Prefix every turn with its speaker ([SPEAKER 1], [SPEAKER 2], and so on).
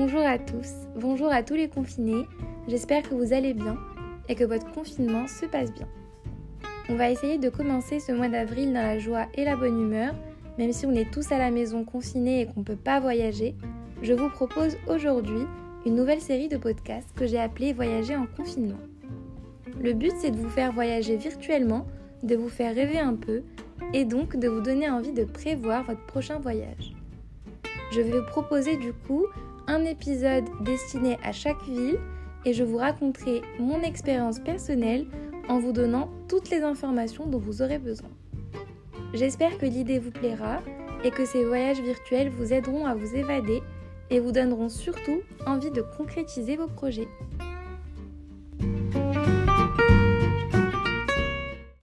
[SPEAKER 1] Bonjour à tous, bonjour à tous les confinés, j'espère que vous allez bien et que votre confinement se passe bien. On va essayer de commencer ce mois d'avril dans la joie et la bonne humeur, même si on est tous à la maison confinés et qu'on ne peut pas voyager. Je vous propose aujourd'hui une nouvelle série de podcasts que j'ai appelée Voyager en confinement. Le but c'est de vous faire voyager virtuellement, de vous faire rêver un peu et donc de vous donner envie de prévoir votre prochain voyage. Je vais vous proposer du coup un épisode destiné à chaque ville et je vous raconterai mon expérience personnelle en vous donnant toutes les informations dont vous aurez besoin. J'espère que l'idée vous plaira et que ces voyages virtuels vous aideront à vous évader et vous donneront surtout envie de concrétiser vos projets.